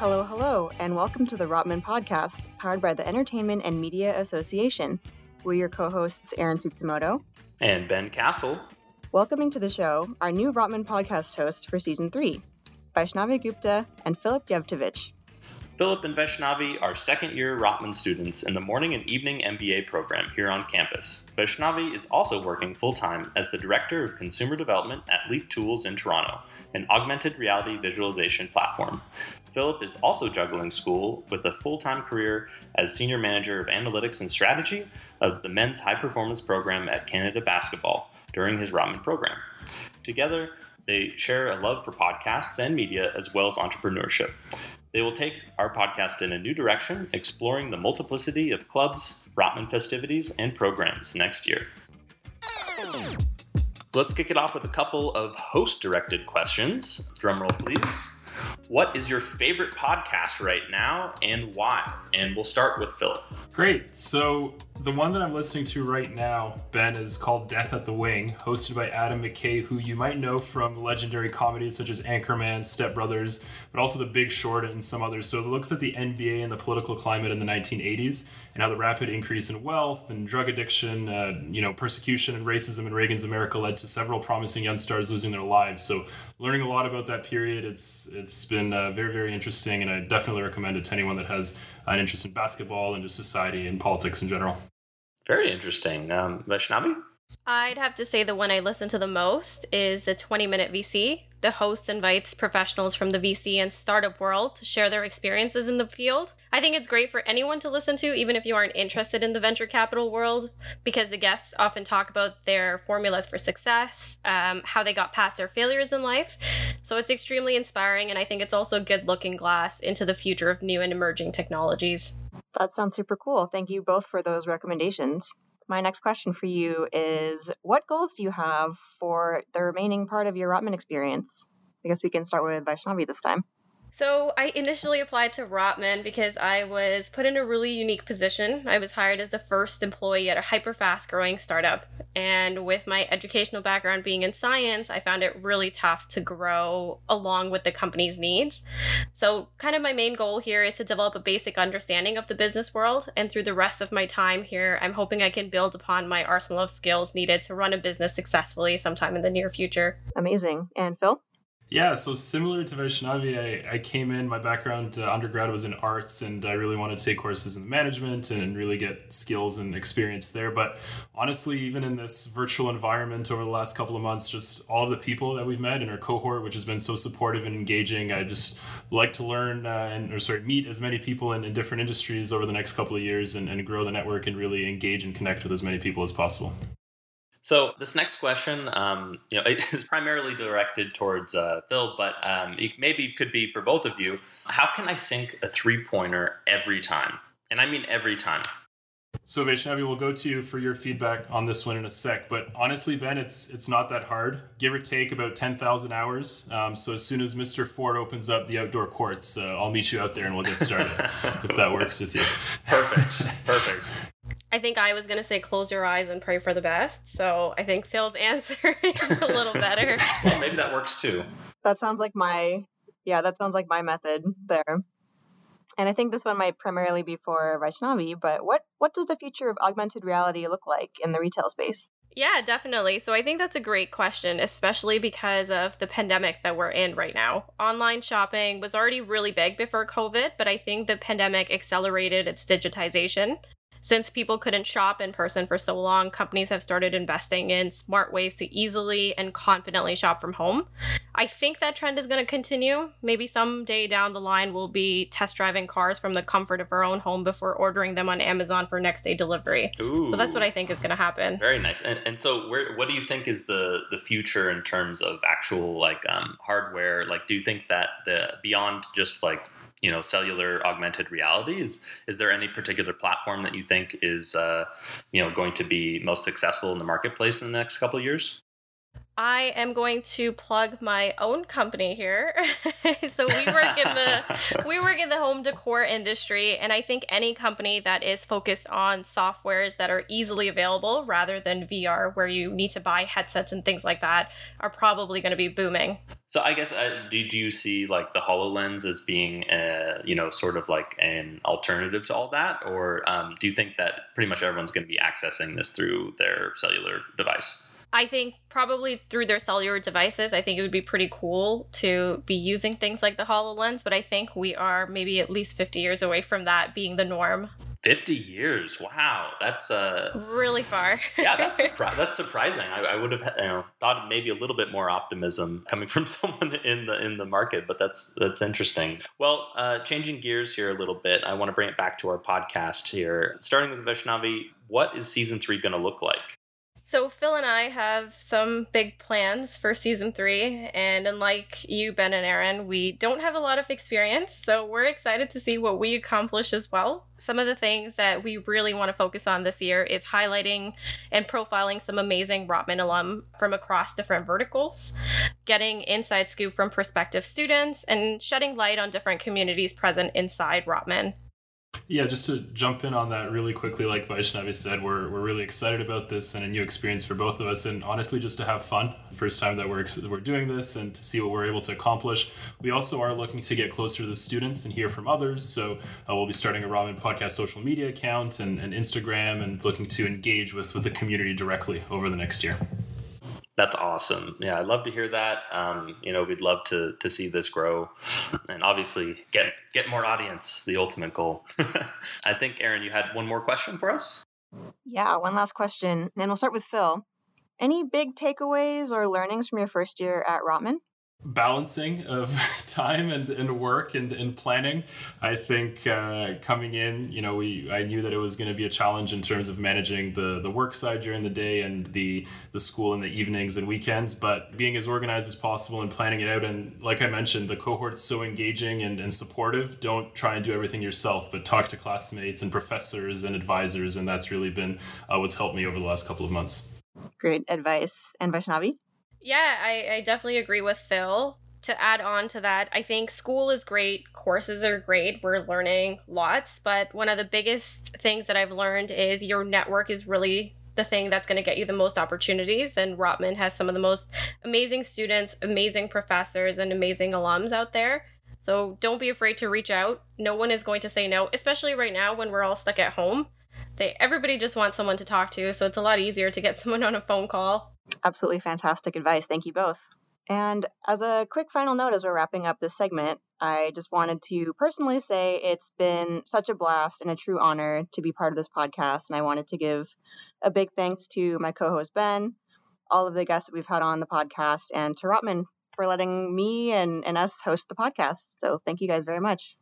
Hello, hello, and welcome to the Rotman Podcast, powered by the Entertainment and Media Association. We're your co hosts, Aaron Tsutsumoto and Ben Castle. Welcoming to the show, our new Rotman Podcast hosts for season three, Vaishnavi Gupta and Philip Yevtovich. Philip and Vaishnavi are second year Rotman students in the morning and evening MBA program here on campus. Vaishnavi is also working full time as the Director of Consumer Development at Leap Tools in Toronto, an augmented reality visualization platform. Philip is also juggling school with a full time career as Senior Manager of Analytics and Strategy of the men's high performance program at Canada Basketball during his Rotman program. Together, they share a love for podcasts and media as well as entrepreneurship. They will take our podcast in a new direction, exploring the multiplicity of clubs, Rotman festivities, and programs next year. Let's kick it off with a couple of host directed questions. Drumroll, please. What is your favorite podcast right now and why? And we'll start with Philip. Great. So the one that I'm listening to right now, Ben, is called Death at the Wing, hosted by Adam McKay, who you might know from legendary comedies such as Anchorman, Step Brothers, but also The Big Short and some others. So it looks at the NBA and the political climate in the 1980s and how the rapid increase in wealth and drug addiction, uh, you know, persecution and racism in Reagan's America led to several promising young stars losing their lives. So learning a lot about that period, it's it's been uh, very very interesting, and I definitely recommend it to anyone that has an interest in basketball and just society and politics in general. Very interesting. Um, Vaishnavi? I'd have to say the one I listen to the most is the 20 Minute VC. The host invites professionals from the VC and startup world to share their experiences in the field. I think it's great for anyone to listen to, even if you aren't interested in the venture capital world, because the guests often talk about their formulas for success, um, how they got past their failures in life. So it's extremely inspiring, and I think it's also a good looking glass into the future of new and emerging technologies. That sounds super cool. Thank you both for those recommendations. My next question for you is What goals do you have for the remaining part of your Rotman experience? I guess we can start with Vaishnavi this time. So I initially applied to Rotman because I was put in a really unique position. I was hired as the first employee at a hyper fast growing startup. And with my educational background being in science, I found it really tough to grow along with the company's needs. So, kind of my main goal here is to develop a basic understanding of the business world. And through the rest of my time here, I'm hoping I can build upon my arsenal of skills needed to run a business successfully sometime in the near future. Amazing. And Phil? Yeah, so similar to Vaishnavi, I, I came in, my background uh, undergrad was in arts, and I really wanted to take courses in management and really get skills and experience there. But honestly, even in this virtual environment over the last couple of months, just all of the people that we've met in our cohort, which has been so supportive and engaging, I just like to learn uh, and, or sorry, meet as many people in, in different industries over the next couple of years and, and grow the network and really engage and connect with as many people as possible. So this next question, um, you know, it is primarily directed towards uh, Phil, but um, it maybe could be for both of you. How can I sink a three pointer every time? And I mean every time. So Vaishnavi, we'll go to you for your feedback on this one in a sec. But honestly, Ben, it's it's not that hard. Give or take about ten thousand hours. Um, so as soon as Mister Ford opens up the outdoor courts, uh, I'll meet you out there and we'll get started if that works with you. Perfect. Perfect. I think I was going to say close your eyes and pray for the best. So I think Phil's answer is a little better. well, maybe that works too. That sounds like my, yeah, that sounds like my method there. And I think this one might primarily be for Vaishnavi, but what, what does the future of augmented reality look like in the retail space? Yeah, definitely. So I think that's a great question, especially because of the pandemic that we're in right now. Online shopping was already really big before COVID, but I think the pandemic accelerated its digitization. Since people couldn't shop in person for so long, companies have started investing in smart ways to easily and confidently shop from home. I think that trend is going to continue. Maybe someday down the line, we'll be test driving cars from the comfort of our own home before ordering them on Amazon for next day delivery. Ooh, so that's what I think is going to happen. Very nice. And, and so, where what do you think is the the future in terms of actual like um, hardware? Like, do you think that the beyond just like you know cellular augmented reality? Is is there any particular platform that you think is uh, you know going to be most successful in the marketplace in the next couple of years I am going to plug my own company here. so we work in the we work in the home decor industry and I think any company that is focused on softwares that are easily available rather than VR where you need to buy headsets and things like that are probably going to be booming. So I guess uh, do, do you see like the HoloLens as being uh, you know sort of like an alternative to all that or um, do you think that pretty much everyone's going to be accessing this through their cellular device? I think probably through their cellular devices, I think it would be pretty cool to be using things like the HoloLens, but I think we are maybe at least 50 years away from that being the norm. 50 years. Wow. That's uh really far. yeah, that's surpri- that's surprising. I, I, would have you know, thought maybe a little bit more optimism coming from someone in the in the market, but that's that's interesting. Well, uh, changing gears here a little bit, I want to bring it back to our podcast here. Starting with Vaishnavi, what is season 3 going to look like? So, Phil and I have some big plans for season three, and unlike you, Ben and Aaron, we don't have a lot of experience, so we're excited to see what we accomplish as well. Some of the things that we really want to focus on this year is highlighting and profiling some amazing Rotman alum from across different verticals, getting inside scoop from prospective students, and shedding light on different communities present inside Rotman. Yeah, just to jump in on that really quickly, like Vaishnavi said, we're, we're really excited about this and a new experience for both of us, and honestly, just to have fun. First time that we're we're doing this and to see what we're able to accomplish. We also are looking to get closer to the students and hear from others. So uh, we'll be starting a Rotman Podcast social media account and, and Instagram, and looking to engage with with the community directly over the next year. That's awesome. Yeah, I'd love to hear that. Um, you know, we'd love to to see this grow, and obviously get get more audience. The ultimate goal. I think Aaron, you had one more question for us. Yeah, one last question. and we'll start with Phil. Any big takeaways or learnings from your first year at Rotman? Balancing of time and, and work and, and planning. I think uh, coming in, you know, we I knew that it was going to be a challenge in terms of managing the the work side during the day and the the school in the evenings and weekends, but being as organized as possible and planning it out. And like I mentioned, the cohort's so engaging and, and supportive. Don't try and do everything yourself, but talk to classmates and professors and advisors. And that's really been uh, what's helped me over the last couple of months. Great advice. And Vaishnavi? Yeah, I, I definitely agree with Phil. To add on to that, I think school is great, courses are great, we're learning lots, but one of the biggest things that I've learned is your network is really the thing that's going to get you the most opportunities. And Rotman has some of the most amazing students, amazing professors, and amazing alums out there. So don't be afraid to reach out. No one is going to say no, especially right now when we're all stuck at home. They everybody just wants someone to talk to, so it's a lot easier to get someone on a phone call Absolutely fantastic advice. Thank you both. And as a quick final note as we're wrapping up this segment, I just wanted to personally say it's been such a blast and a true honor to be part of this podcast. And I wanted to give a big thanks to my co host, Ben, all of the guests that we've had on the podcast, and to Rotman for letting me and, and us host the podcast. So thank you guys very much.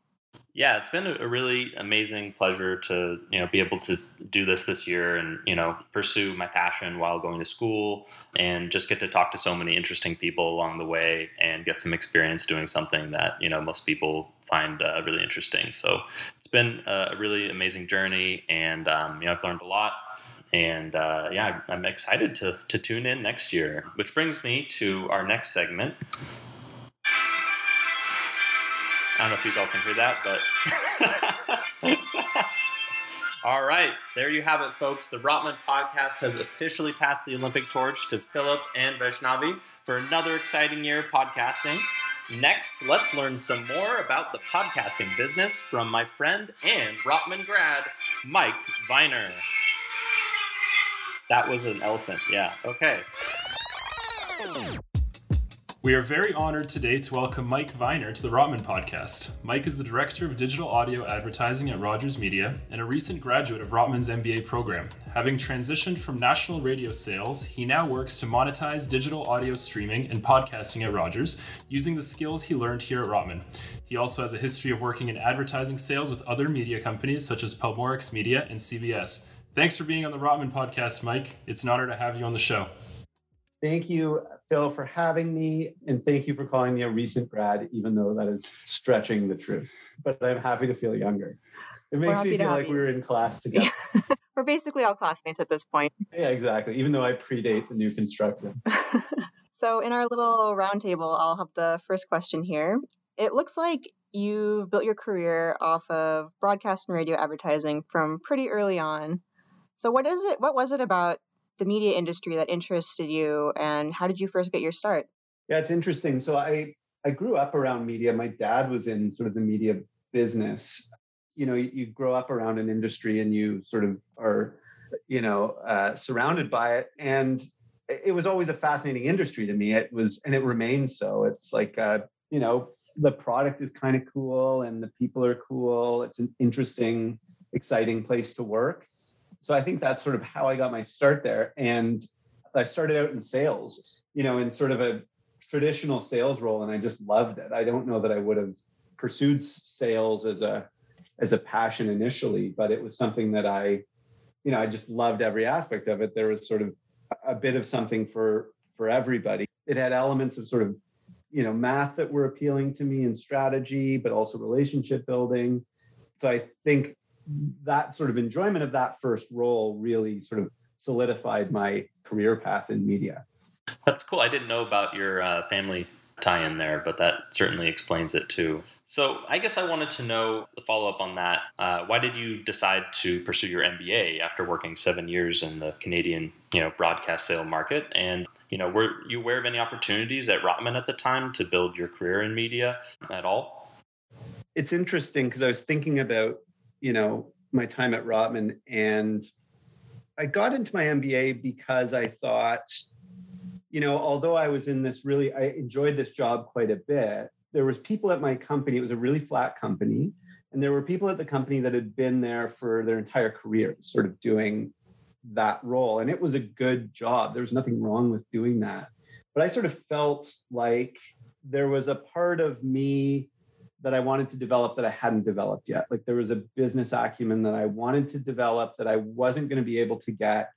Yeah, it's been a really amazing pleasure to you know be able to do this this year and you know pursue my passion while going to school and just get to talk to so many interesting people along the way and get some experience doing something that you know most people find uh, really interesting. So it's been a really amazing journey, and um, you know I've learned a lot. And uh, yeah, I'm excited to, to tune in next year. Which brings me to our next segment, I don't know if you all can hear that, but. all right, there you have it, folks. The Rotman podcast has officially passed the Olympic torch to Philip and Vaishnavi for another exciting year of podcasting. Next, let's learn some more about the podcasting business from my friend and Rotman grad, Mike Viner. That was an elephant, yeah. Okay. We are very honored today to welcome Mike Viner to the Rotman podcast. Mike is the Director of Digital Audio Advertising at Rogers Media and a recent graduate of Rotman's MBA program. Having transitioned from national radio sales, he now works to monetize digital audio streaming and podcasting at Rogers using the skills he learned here at Rotman. He also has a history of working in advertising sales with other media companies such as Pelmorex Media and CBS. Thanks for being on the Rotman podcast, Mike. It's an honor to have you on the show. Thank you, Phil, for having me. And thank you for calling me a recent grad, even though that is stretching the truth. But I'm happy to feel younger. It makes me feel like you. we were in class together. we're basically all classmates at this point. Yeah, exactly. Even though I predate the new construction. So, in our little roundtable, I'll have the first question here. It looks like you've built your career off of broadcast and radio advertising from pretty early on. So, what is it? What was it about the media industry that interested you, and how did you first get your start? Yeah, it's interesting. So, I I grew up around media. My dad was in sort of the media business. You know, you, you grow up around an industry and you sort of are, you know, uh, surrounded by it. And it was always a fascinating industry to me. It was, and it remains so. It's like, uh, you know, the product is kind of cool and the people are cool. It's an interesting, exciting place to work. So I think that's sort of how I got my start there. And I started out in sales, you know, in sort of a traditional sales role, and I just loved it. I don't know that I would have pursued sales as a as a passion initially, but it was something that I, you know, I just loved every aspect of it. There was sort of a bit of something for for everybody. It had elements of sort of, you know, math that were appealing to me and strategy, but also relationship building. So I think that sort of enjoyment of that first role really sort of solidified my career path in media. That's cool. I didn't know about your uh, family tie in there, but that certainly explains it too. So I guess I wanted to know the follow up on that. Uh, why did you decide to pursue your MBA after working seven years in the Canadian, you know, broadcast sale market? And you know, were you aware of any opportunities at Rotman at the time to build your career in media at all? It's interesting because I was thinking about, you know, my time at Rotman and I got into my MBA because I thought you know, although I was in this really, I enjoyed this job quite a bit. There was people at my company. It was a really flat company, and there were people at the company that had been there for their entire career, sort of doing that role. And it was a good job. There was nothing wrong with doing that. But I sort of felt like there was a part of me that I wanted to develop that I hadn't developed yet. Like there was a business acumen that I wanted to develop that I wasn't going to be able to get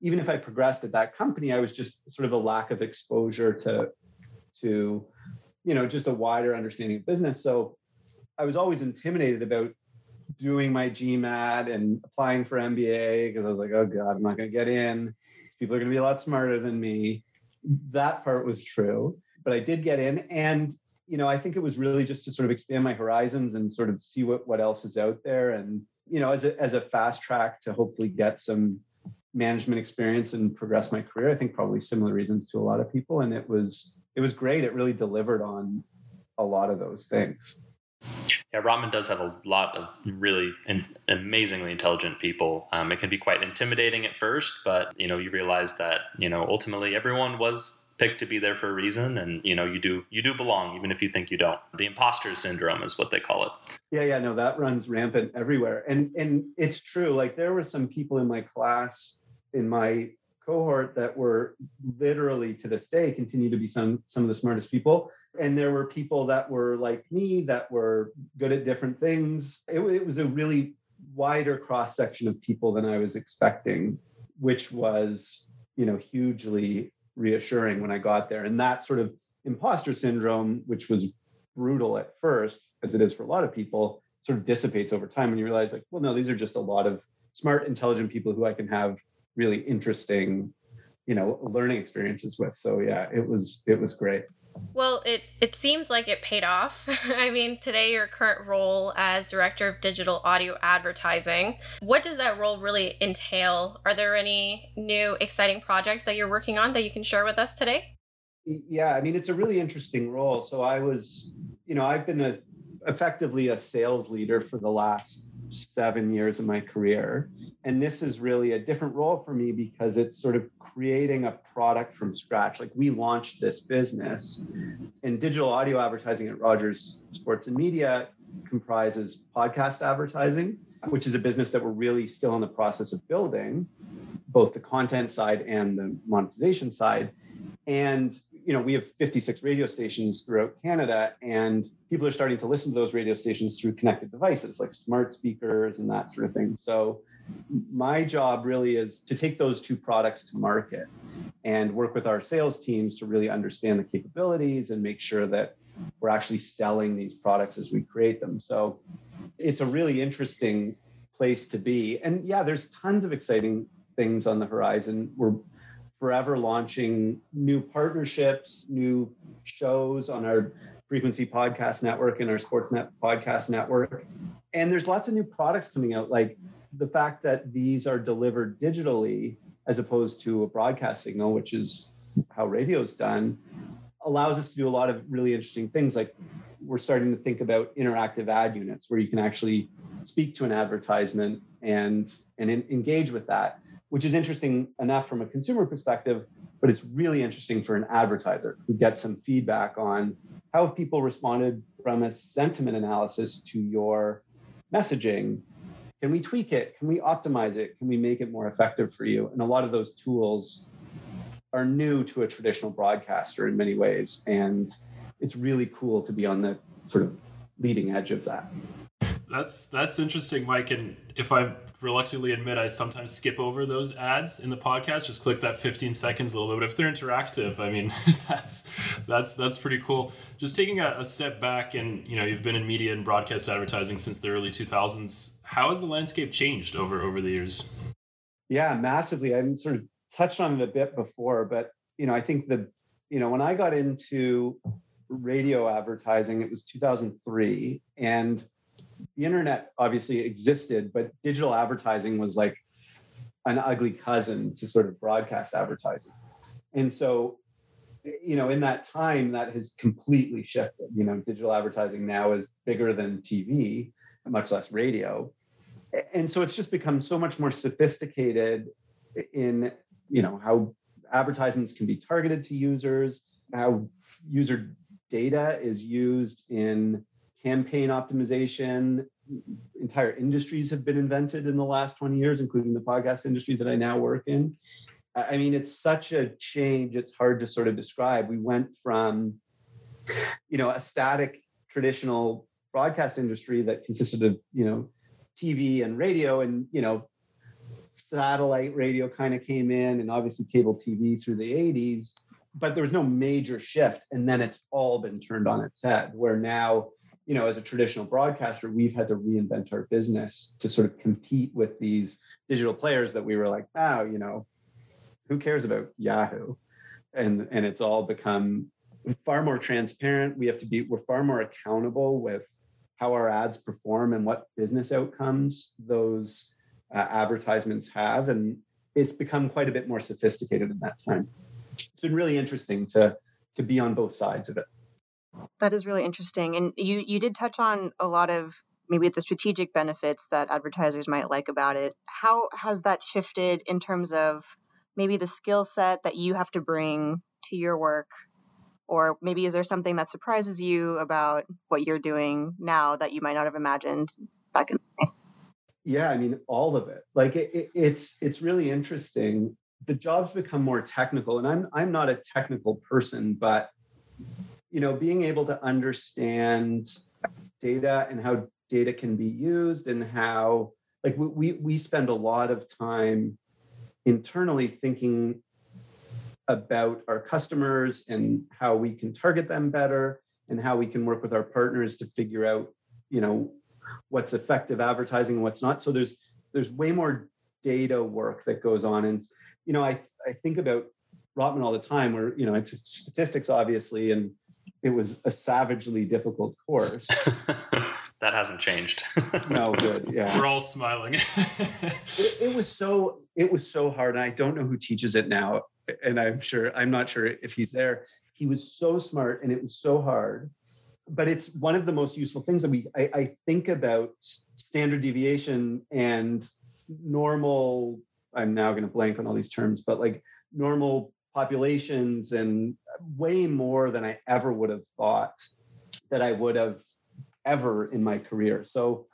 even if I progressed at that company, I was just sort of a lack of exposure to to you know just a wider understanding of business. So I was always intimidated about doing my GMAT and applying for MBA because I was like, oh god, I'm not going to get in. People are going to be a lot smarter than me. That part was true, but I did get in, and you know I think it was really just to sort of expand my horizons and sort of see what what else is out there, and you know as a as a fast track to hopefully get some management experience and progress my career. I think probably similar reasons to a lot of people, and it was it was great. It really delivered on a lot of those things. Yeah, Rotman does have a lot of really in, amazingly intelligent people. Um, it can be quite intimidating at first, but you know you realize that you know ultimately everyone was picked to be there for a reason, and you know you do you do belong even if you think you don't. The imposter syndrome is what they call it. Yeah, yeah, no, that runs rampant everywhere, and and it's true. Like there were some people in my class in my cohort that were literally to this day continue to be some some of the smartest people and there were people that were like me that were good at different things. It, it was a really wider cross section of people than i was expecting which was you know hugely reassuring when i got there. And that sort of imposter syndrome which was brutal at first as it is for a lot of people sort of dissipates over time and you realize like well no these are just a lot of smart intelligent people who i can have really interesting you know learning experiences with. So yeah it was it was great. Well it it seems like it paid off. I mean today your current role as director of digital audio advertising what does that role really entail? Are there any new exciting projects that you're working on that you can share with us today? Yeah i mean it's a really interesting role. So i was you know i've been a effectively a sales leader for the last seven years of my career. And this is really a different role for me because it's sort of creating a product from scratch. Like we launched this business, and digital audio advertising at Rogers Sports and Media comprises podcast advertising, which is a business that we're really still in the process of building, both the content side and the monetization side. And you know, we have 56 radio stations throughout Canada, and people are starting to listen to those radio stations through connected devices like smart speakers and that sort of thing. So, my job really is to take those two products to market and work with our sales teams to really understand the capabilities and make sure that we're actually selling these products as we create them. So, it's a really interesting place to be. And yeah, there's tons of exciting things on the horizon. We're forever launching new partnerships, new shows on our Frequency Podcast Network and our Sportsnet Podcast Network. And there's lots of new products coming out, like the fact that these are delivered digitally as opposed to a broadcast signal, which is how radio's done, allows us to do a lot of really interesting things. Like we're starting to think about interactive ad units where you can actually speak to an advertisement and and in, engage with that, which is interesting enough from a consumer perspective, but it's really interesting for an advertiser who gets some feedback on how have people responded from a sentiment analysis to your messaging. Can we tweak it? Can we optimize it? Can we make it more effective for you? And a lot of those tools are new to a traditional broadcaster in many ways and it's really cool to be on the sort of leading edge of that that's that's interesting mike and if i reluctantly admit I sometimes skip over those ads in the podcast. Just click that 15 seconds a little bit. But if they're interactive, I mean, that's that's that's pretty cool. Just taking a, a, step back, and you know, you've been in media and broadcast advertising since the early 2000s. How has the landscape changed over over the years? Yeah, massively. I sort of touched on it a bit before, but you know, I think the you know when I got into radio advertising, it was 2003, and the internet obviously existed, but digital advertising was like an ugly cousin to sort of broadcast advertising. And so, you know, in that time, that has completely shifted. You know, digital advertising now is bigger than TV, much less radio. And so it's just become so much more sophisticated in, you know, how advertisements can be targeted to users, how user data is used in campaign optimization. Entire industries have been invented in the last 20 years, including the podcast industry that I now work in. I mean, it's such a change, it's hard to sort of describe. We went from, you know, a static traditional broadcast industry that consisted of, you know, TV and radio and, you know, satellite radio kind of came in and obviously cable TV through the 80s, but there was no major shift. And then it's all been turned on its head, where now you know, as a traditional broadcaster, we've had to reinvent our business to sort of compete with these digital players that we were like, oh, you know, who cares about Yahoo? And and it's all become far more transparent. We have to be we're far more accountable with how our ads perform and what business outcomes those uh, advertisements have, and it's become quite a bit more sophisticated in that time. It's been really interesting to to be on both sides of it. That is really interesting. And you you did touch on a lot of maybe the strategic benefits that advertisers might like about it. How has that shifted in terms of maybe the skill set that you have to bring to your work? Or maybe is there something that surprises you about what you're doing now that you might not have imagined back in the day? Yeah, I mean all of it. Like it, it, it's it's really interesting. The jobs become more technical, and I'm I'm not a technical person, but you know, being able to understand data and how data can be used and how like we we spend a lot of time internally thinking about our customers and how we can target them better and how we can work with our partners to figure out you know what's effective advertising and what's not. So there's there's way more data work that goes on. And you know i i think about rotman all the time where you know it's statistics obviously and it was a savagely difficult course. that hasn't changed. no, good. Yeah, we're all smiling. it, it, was so it was so hard, and I don't know who teaches it now. And I'm sure I'm not sure if he's there. He was so smart, and it was so hard. But it's one of the most useful things that we I, I think about standard deviation and normal. I'm now going to blank on all these terms, but like normal populations and way more than I ever would have thought that I would have ever in my career. So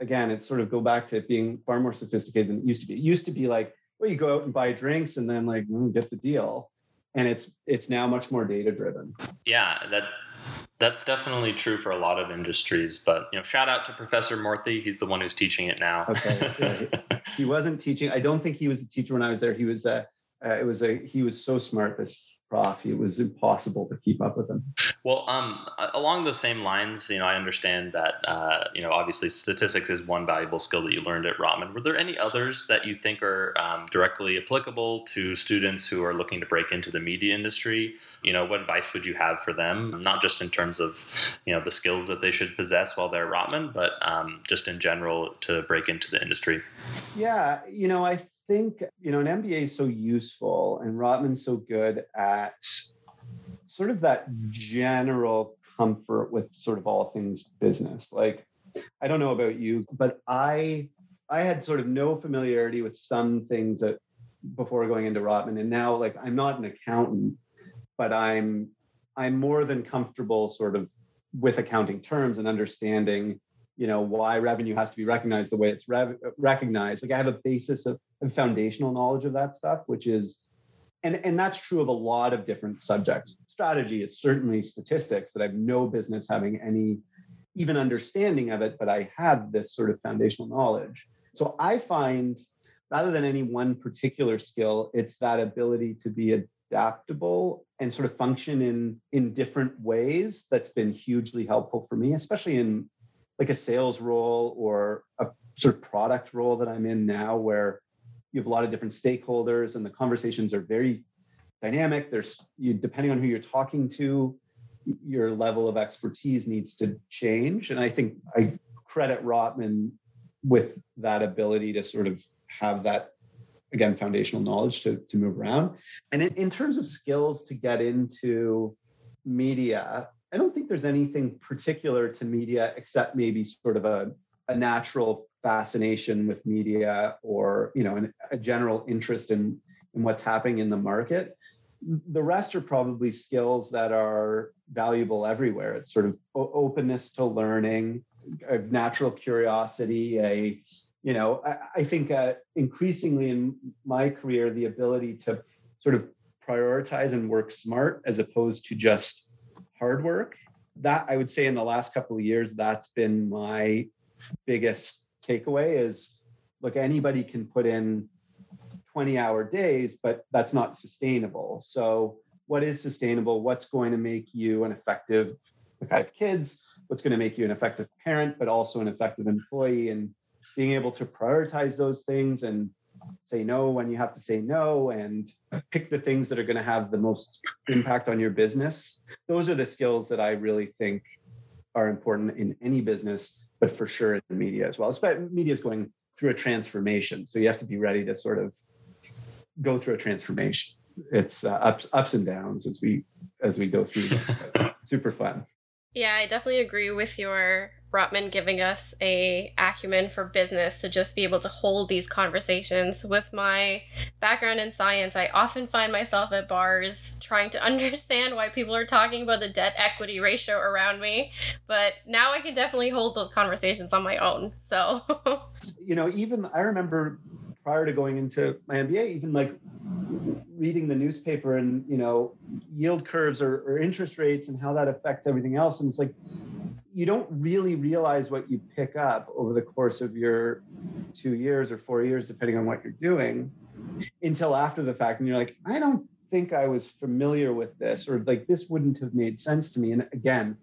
again, it's sort of go back to it being far more sophisticated than it used to be. It used to be like, well, you go out and buy drinks and then like mm, get the deal. And it's it's now much more data driven. Yeah, that that's definitely true for a lot of industries. But you know, shout out to Professor Morthy. He's the one who's teaching it now. okay. Yeah. he wasn't teaching. I don't think he was a teacher when I was there. He was a uh, it was a he was so smart this prof it was impossible to keep up with him. Well um, along the same lines you know i understand that uh, you know obviously statistics is one valuable skill that you learned at rotman. Were there any others that you think are um, directly applicable to students who are looking to break into the media industry? You know what advice would you have for them? Not just in terms of you know the skills that they should possess while they're at rotman but um, just in general to break into the industry. Yeah you know i think you know an MBA is so useful and Rotman's so good at sort of that general comfort with sort of all things business. Like I don't know about you, but I I had sort of no familiarity with some things that before going into Rotman, and now like I'm not an accountant, but I'm I'm more than comfortable sort of with accounting terms and understanding you know why revenue has to be recognized the way it's recognized like i have a basis of, of foundational knowledge of that stuff which is and and that's true of a lot of different subjects. Strategy it's certainly statistics that i have no business having any even understanding of it but i have this sort of foundational knowledge. So i find rather than any one particular skill it's that ability to be adaptable and sort of function in in different ways that's been hugely helpful for me especially in like a sales role or a sort of product role that I'm in now where you have a lot of different stakeholders and the conversations are very dynamic. There's you depending on who you're talking to, your level of expertise needs to change. And I think I credit Rotman with that ability to sort of have that again foundational knowledge to, to move around and in, in terms of skills to get into media I don't think there's anything particular to media except maybe sort of a, a natural fascination with media or you know an, a general interest in in what's happening in the market the rest are probably skills that are valuable everywhere it's sort of openness to learning a natural curiosity a you know i, I think uh, increasingly in my career the ability to sort of prioritize and work smart as opposed to just hard work. That I would say in the last couple of years, that's been my biggest takeaway is look, anybody can put in 20 hour days, but that's not sustainable. So what is sustainable? What's going to make you an effective, like I have kids, what's going to make you an effective parent, but also an effective employee and being able to prioritize those things and say no when you have to say no and pick the things that are going to have the most impact on your business those are the skills that i really think are important in any business but for sure in the media as well. Media is going through a transformation so you have to be ready to sort of go through a transformation. It's uh, ups ups and downs as we as we go through this super fun yeah i definitely agree with your Rotman giving us a acumen for business to just be able to hold these conversations. With my background in science, I often find myself at bars trying to understand why people are talking about the debt equity ratio around me. But now I can definitely hold those conversations on my own. So, you know, even I remember prior to going into my MBA, even like reading the newspaper and you know yield curves or, or interest rates and how that affects everything else, and it's like you don't really realize what you pick up over the course of your two years or four years, depending on what you're doing, until after the fact. And you're like, I don't think I was familiar with this, or like this wouldn't have made sense to me. And again,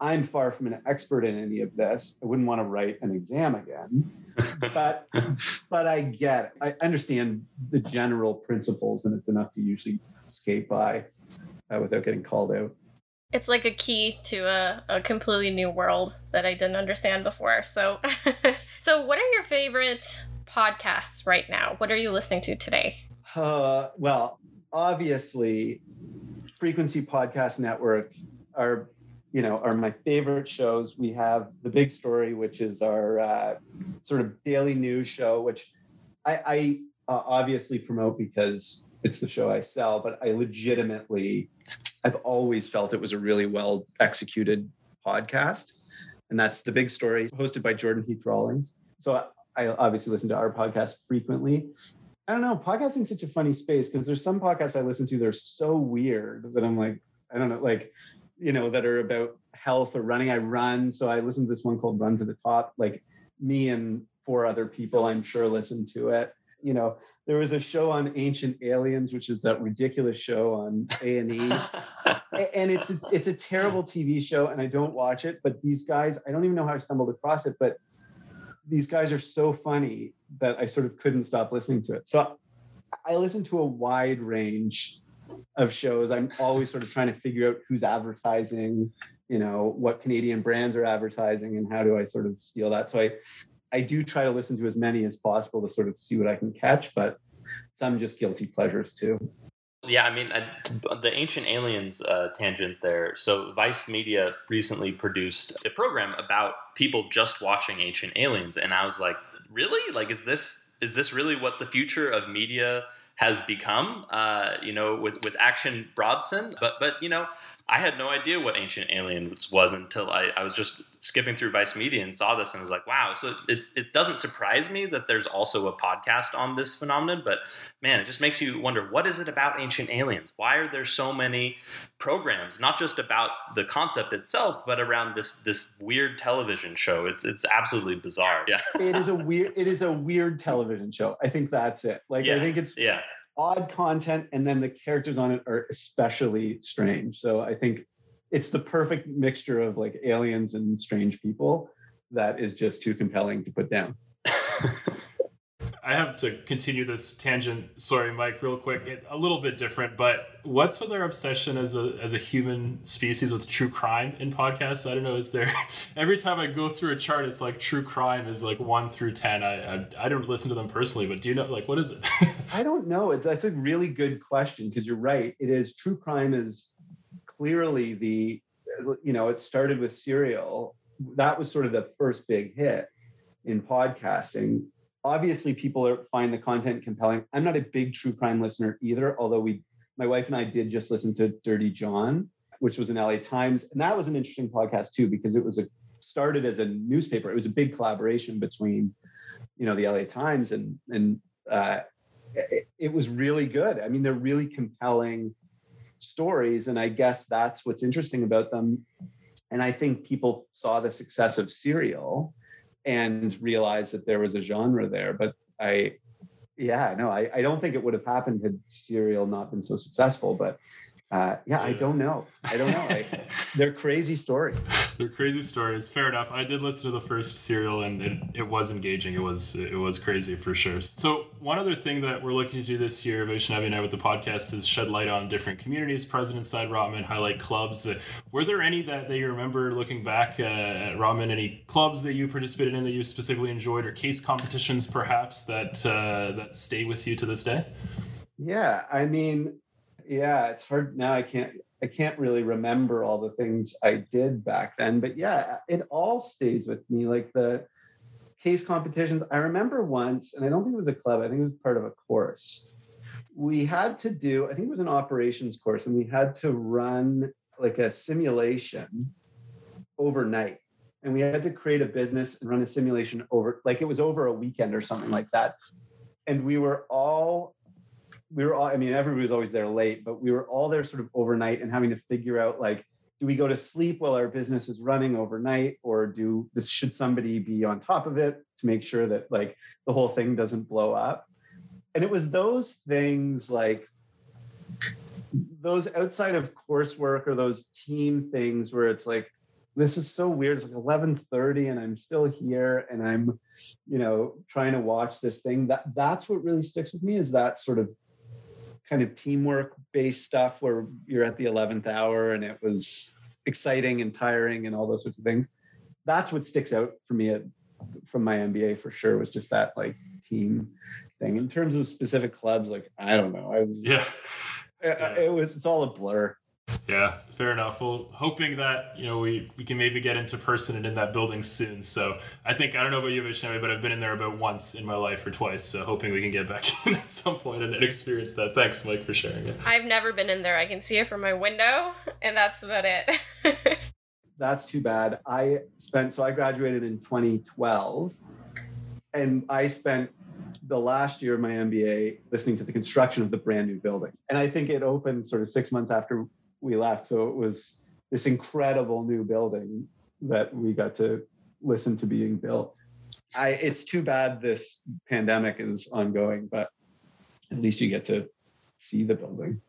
I'm far from an expert in any of this. I wouldn't want to write an exam again. but but I get it. I understand the general principles, and it's enough to usually skate by uh, without getting called out it's like a key to a, a completely new world that I didn't understand before. So, so what are your favorite podcasts right now? What are you listening to today? Uh, well, obviously, Frequency Podcast Network are you know are my favorite shows. We have the Big Story, which is our uh, sort of daily news show, which I, I uh, obviously promote because it's the show I sell, but I legitimately I've always felt it was a really well executed podcast. And that's The Big Story, hosted by Jordan Heath Rawlings. So I obviously listen to our podcast frequently. I don't know, podcasting is such a funny space because there's some podcasts I listen to that are so weird that I'm like, I don't know, like, you know, that are about health or running. I run. So I listen to this one called Run to the Top. Like me and four other people, I'm sure, listen to it. You know, there was a show on ancient aliens which is that ridiculous show on a&e and it's a, it's a terrible tv show and i don't watch it but these guys i don't even know how i stumbled across it but these guys are so funny that i sort of couldn't stop listening to it. So i listen to a wide range of shows. I'm always sort of trying to figure out who's advertising you know what canadian brands are advertising and how do i sort of steal that. So i I do try to listen to as many as possible to sort of see what I can catch, but some just guilty pleasures too. Yeah, I mean, I, the Ancient Aliens uh, tangent there. So, Vice Media recently produced a program about people just watching Ancient Aliens, and I was like, really? Like, is this is this really what the future of media has become? Uh, you know, with with Action Bronson, but but you know, I had no idea what Ancient Aliens was until I, I was just skipping through Vice Media and saw this and was like, wow. So it, it doesn't surprise me that there's also a podcast on this phenomenon, but man, it just makes you wonder what is it about Ancient Aliens? Why are there so many programs, not just about the concept itself, but around this this weird television show? It's it's absolutely bizarre. Yeah. it is a weird it is a weird television show. I think that's it. Like yeah. I think it's yeah odd content, and then the characters on it are especially strange. So I think it's the perfect mixture of like aliens and strange people that is just too compelling to put down. I have to continue this tangent. Sorry, Mike, real quick. It, a little bit different, but what's with our obsession as a as a human species with true crime in podcasts? I don't know. Is there every time I go through a chart, it's like true crime is like one through ten. I I, I don't listen to them personally, but do you know like what is it? I don't know. It's that's a really good question because you're right. It is true crime is clearly the you know it started with Serial. That was sort of the first big hit in podcasting obviously people are, find the content compelling. I'm not a big true crime listener either, although we, my wife and I did just listen to Dirty John, which was in LA Times, and that was an interesting podcast too because it was a started as a newspaper. It was a big collaboration between, you know, the LA Times and and uh, it, it was really good. I mean, they're really compelling stories, and I guess that's what's interesting about them. And I think people saw the success of Serial and realized that there was a genre there. But I, yeah, no, I, I don't think it would have happened had Serial not been so successful. But uh, yeah, I don't know. I don't know. I, they're crazy stories. they're crazy stories. Fair enough. I did listen to the first serial, and it, it was engaging. It was it was crazy for sure. So one other thing that we're looking to do this year, Vaishnavi and I, with the podcast, is shed light on different communities present inside Rotman, highlight clubs. Uh, were there any that, that you remember looking back uh, at Rotman? Any clubs that you participated in that you specifically enjoyed, or case competitions perhaps that uh, that stay with you to this day? Yeah, I mean, yeah, it's hard now. I can't I can't really remember all the things I did back then, but yeah, it all stays with me. Like the case competitions. I remember once, and I don't think it was a club. I think it was part of a course. We had to do. I think it was an operations course, and we had to run like a simulation overnight and we had to create a business and run a simulation over like it was over a weekend or something like that and we were all we were all, I mean, everybody was always there late, but we were all there sort of overnight and having to figure out like, do we go to sleep while our business is running overnight or do this should somebody be on top of it to make sure that like the whole thing doesn't blow up? And it was those things like those outside of coursework or those team things where it's like this is so weird. It's like 11:30 and I'm still here and I'm you know trying to watch this thing. That that's what really sticks with me is that sort of kind of teamwork based stuff where you're at the 11th hour and it was exciting and tiring and all those sorts of things. That's what sticks out for me at, from my MBA for sure was just that like team thing. In terms of specific clubs, like I don't know. I yeah. It, it was it's all a blur. Yeah, fair enough. Well, hoping that you know we, we can maybe get into person and in that building soon. So I think I don't know about you, Vaishnavi, but I've been in there about once in my life or twice. So hoping we can get back in at some point and experience that. Thanks, Mike, for sharing it. I've never been in there. I can see it from my window, and that's about it. that's too bad. I spent so I graduated in 2012, and I spent the last year of my MBA listening to the construction of the brand new building. And I think it opened sort of six months after we left. So it was this incredible new building that we got to listen to being built. I, it's too bad this pandemic is ongoing, but at least you get to see the building.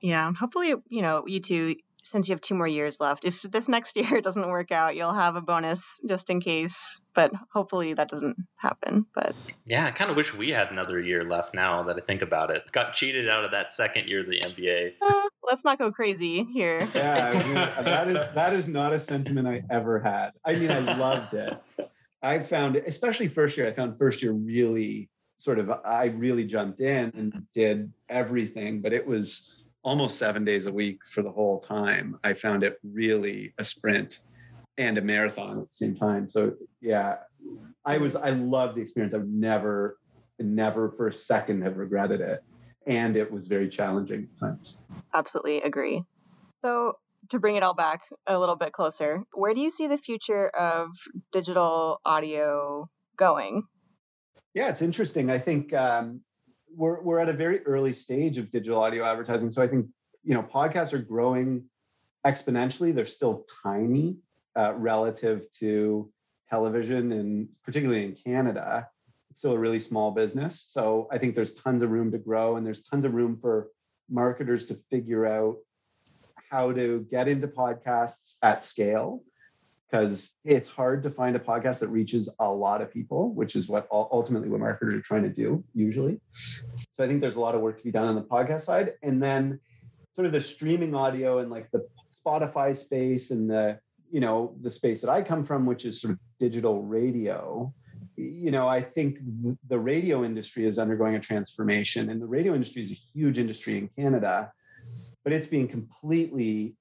Yeah, hopefully, you know, you two since you have two more years left. If this next year doesn't work out, you'll have a bonus just in case. But hopefully that doesn't happen. But yeah, I kind of wish we had another year left now that I think about it. Got cheated out of that second year of the MBA. Uh, let's not go crazy here. Yeah, I mean, that is that is not a sentiment I ever had. I mean, I loved it. I found, it, especially first year, I found first year really sort of. I really jumped in and did everything, but it was almost seven days a week for the whole time. I found it really a sprint and a marathon at the same time. So yeah, I was I loved the experience. I've never, never for a second have regretted it. And it was very challenging at times. Absolutely agree. So to bring it all back a little bit closer, where do you see the future of digital audio going? Yeah, it's interesting. I think um, we're we're at a very early stage of digital audio advertising. So I think you know podcasts are growing exponentially. They're still tiny uh, relative to television, and particularly in Canada, it's still a really small business. So I think there's tons of room to grow, and there's tons of room for marketers to figure out how to get into podcasts at scale because it's hard to find a podcast that reaches a lot of people, which is what ultimately what marketers are trying to do usually. So I think there's a lot of work to be done on the podcast side. And then sort of the streaming audio and like the Spotify space and the, you know, the space that I come from, which is sort of digital radio. You know, I think the radio industry is undergoing a transformation, and the radio industry is a huge industry in Canada, but it's being completely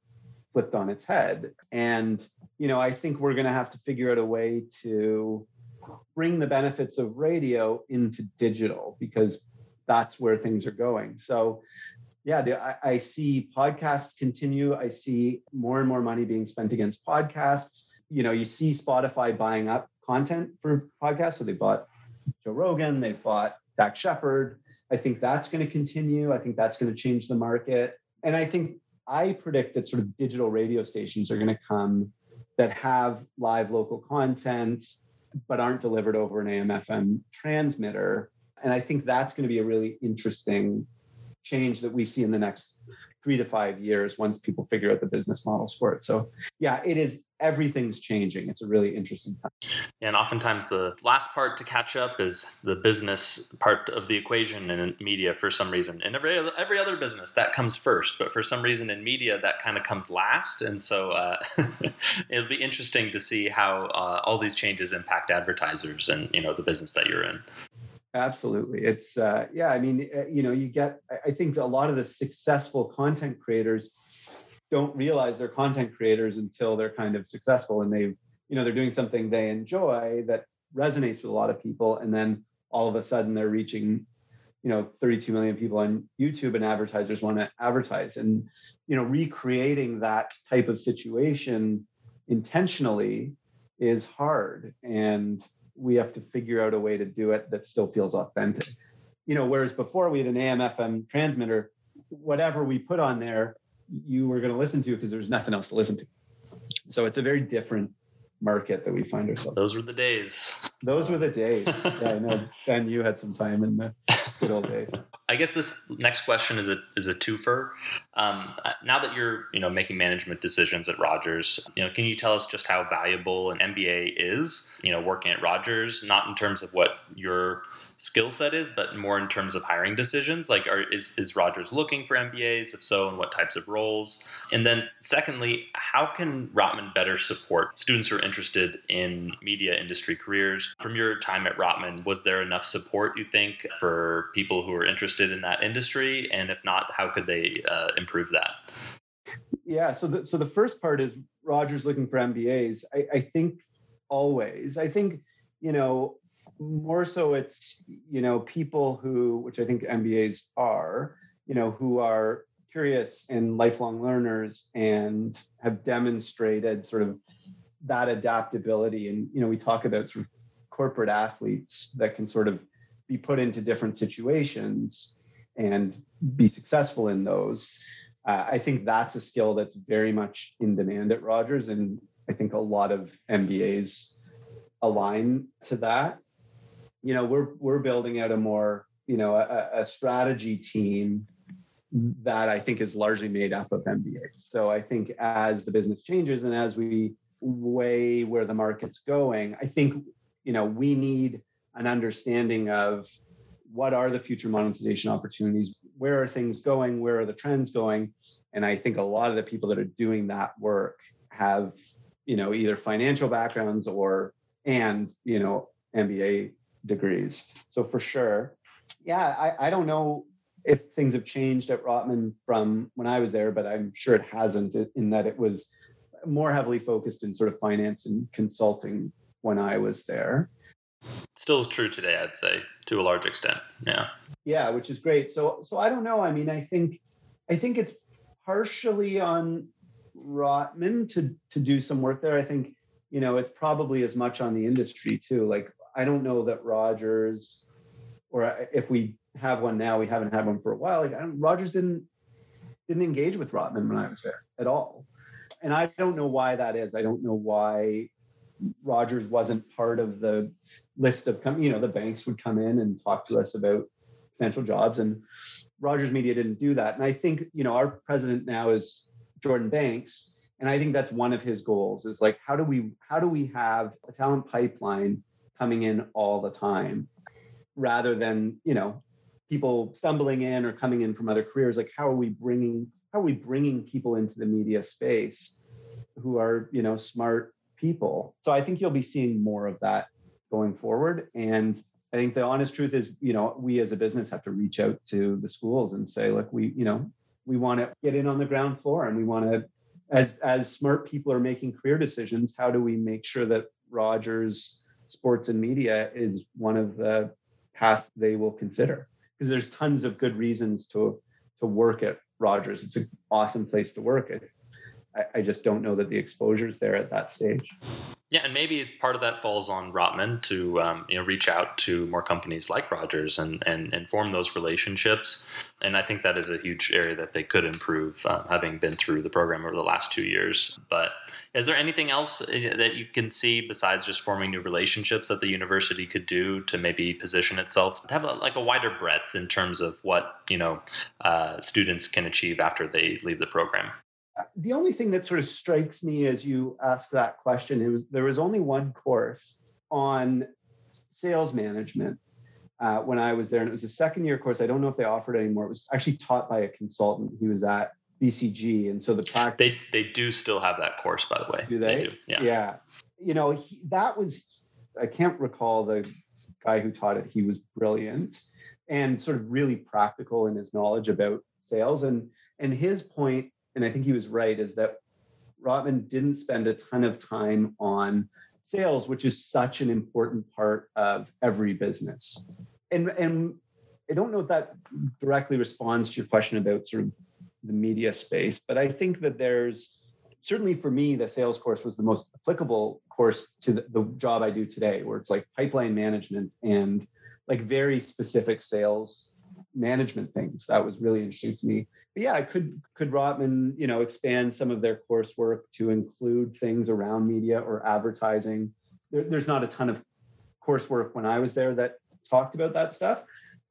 flipped on its head. And you know, I think we're going to have to figure out a way to bring the benefits of radio into digital because that's where things are going. So, yeah, I, see podcasts continue. I see more and more money being spent against podcasts. You know, you see Spotify buying up content for podcasts. So they bought Joe Rogan, they bought Dax Shepard. I think that's going to continue. I think that's going to change the market. And I think I predict that sort of digital radio stations are going to come that have live local content but aren't delivered over an AM FM transmitter. And I think that's going to be a really interesting change that we see in the next three to five years once people figure out the business models for it. So, yeah, it is everything's changing. It's a really interesting time. And oftentimes, the last part to catch up is the business part of the equation in media for some reason. In every every other business, that comes first, but for some reason in media, that kind of comes last. And so, uh, it'll be interesting to see how uh, all these changes impact advertisers and you know the business that you're in. Absolutely. It's, uh, yeah, I mean, uh, you know, you get, I think a lot of the successful content creators don't realize they're content creators until they're kind of successful and they've, you know, they're doing something they enjoy that resonates with a lot of people. And then all of a sudden they're reaching, you know, 32 million people on YouTube and advertisers want to advertise. And, you know, recreating that type of situation intentionally is hard. And, we have to figure out a way to do it that still feels authentic. You know, whereas before we had an AM FM transmitter, whatever we put on there, you were going to listen to because there's nothing else to listen to. So it's a very different market that we find ourselves. Those were the days. Those were the days. yeah, I know. Ben, you had some time in the good old days. I guess this next question is a is a twofer. Um, now that you're you know making management decisions at Rogers, you know, can you tell us just how valuable an MBA is? You know, working at Rogers, not in terms of what your skill set is, but more in terms of hiring decisions? Like, are, is, is Rogers looking for MBAs? If so, and what types of roles? And then, secondly, how can Rotman better support students who are interested in media industry careers? From your time at Rotman, was there enough support, you think, for people who are interested in that industry? And if not, how could they uh, improve that? Yeah, so the, so the first part is Rogers looking for MBAs. I, I think always. I think, you know, more so it's you know people who which i think mbas are you know who are curious and lifelong learners and have demonstrated sort of that adaptability. And you know we talk about sort of corporate athletes that can sort of be put into different situations and be successful in those. Uh, i think that's a skill that's very much in demand at rogers and i think a lot of mbas align to that you know we're we're building out a more you know, a, a strategy team that I think is largely made up of MBAs. So I think as the business changes and as we weigh where the market's going, I think you know we need an understanding of what are the future monetization opportunities, where are things going, where are the trends going, and I think a lot of the people that are doing that work have you know either financial backgrounds or and you know MBA degrees. So for sure, yeah, I, I don't know if things have changed at Rotman from when I was there, but I'm sure it hasn't in that it was more heavily focused in sort of finance and consulting when I was there. Still true today, I'd say, to a large extent. Yeah. Yeah, which is great. So so I don't know. I mean, I think I think it's partially on Rotman to to do some work there. I think, you know, it's probably as much on the industry too. Like I don't know that Rogers or if we have one now, we haven't had one for a while. Like Rogers didn't didn't engage with Rotman when I was there at all and I don't know why that is. I don't know why Rogers wasn't part of the list of come. you know the banks would come in and talk to us about potential jobs and Rogers Media didn't do that. And I think you know our president now is Jordan Banks and I think that's one of his goals is like how do we how do we have a talent pipeline coming in all the time rather than you know people stumbling in or coming in from other careers. Like how are we bringing how are we bringing people into the media space who are you know smart people? So i think you'll be seeing more of that going forward. And i think the honest truth is you know we as a business have to reach out to the schools and say look we you know we want to get in on the ground floor and we want to as as smart people are making career decisions how do we make sure that rogers sports and media is one of the paths they will consider because there's tons of good reasons to to work at Rogers. It's an awesome place to work. I, I just don't know that the exposure is there at that stage. Yeah, and maybe part of that falls on Rotman to um, you know reach out to more companies like Rogers and, and and form those relationships. And I think that is a huge area that they could improve, uh, having been through the program over the last two years. But is there anything else uh, that you can see besides just forming new relationships that the university could do to maybe position itself to have a, like a wider breadth in terms of what you know uh, students can achieve after they leave the program? The only thing that sort of strikes me as you ask that question is there was only one course on sales management uh, when I was there, and it was a second year course. I don't know if they offered it anymore. It was actually taught by a consultant who was at BCG, and so the practice. They they do still have that course, by the way. Do they? they do. Yeah. Yeah. You know he, that was. I can't recall the guy who taught it. He was brilliant and sort of really practical in his knowledge about sales. And and his point and I think he was right, is that Rotman didn't spend a ton of time on sales, which is such an important part of every business. And and I don't know if that directly responds to your question about sort of the media space, but I think that there's certainly for me, the sales course was the most applicable course to the, the job I do today, where it's like pipeline management and like very specific sales management things. That was really interesting to me. But yeah, I could could Rotman, you know, expand some of their coursework to include things around media or advertising? There, there's not a ton of coursework when I was there that talked about that stuff.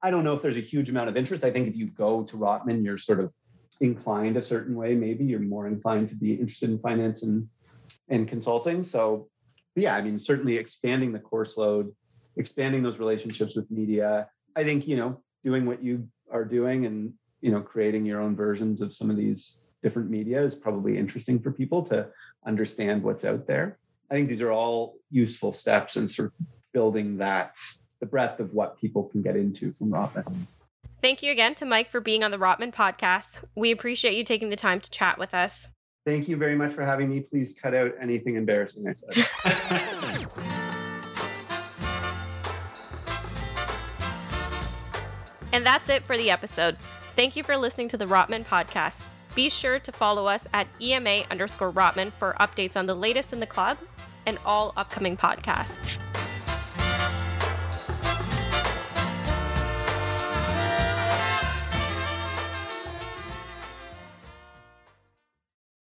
I don't know if there's a huge amount of interest. I think if you go to Rotman, you're sort of inclined a certain way. Maybe you're more inclined to be interested in finance and and consulting. So, yeah, I mean, certainly expanding the course load, expanding those relationships with media. I think you know doing what you are doing and you know creating your own versions of some of these different media is probably interesting for people to understand what's out there. I think these are all useful steps in sort of building that the breadth of what people can get into from rotman. Thank you again to mike for being on the rotman podcast. We appreciate you taking the time to chat with us. Thank you very much for having me. Please cut out anything embarrassing i said And that's it for the episode. Thank you for listening to the Rotman podcast. Be sure to follow us at EMA underscore Rotman for updates on the latest in the club and all upcoming podcasts.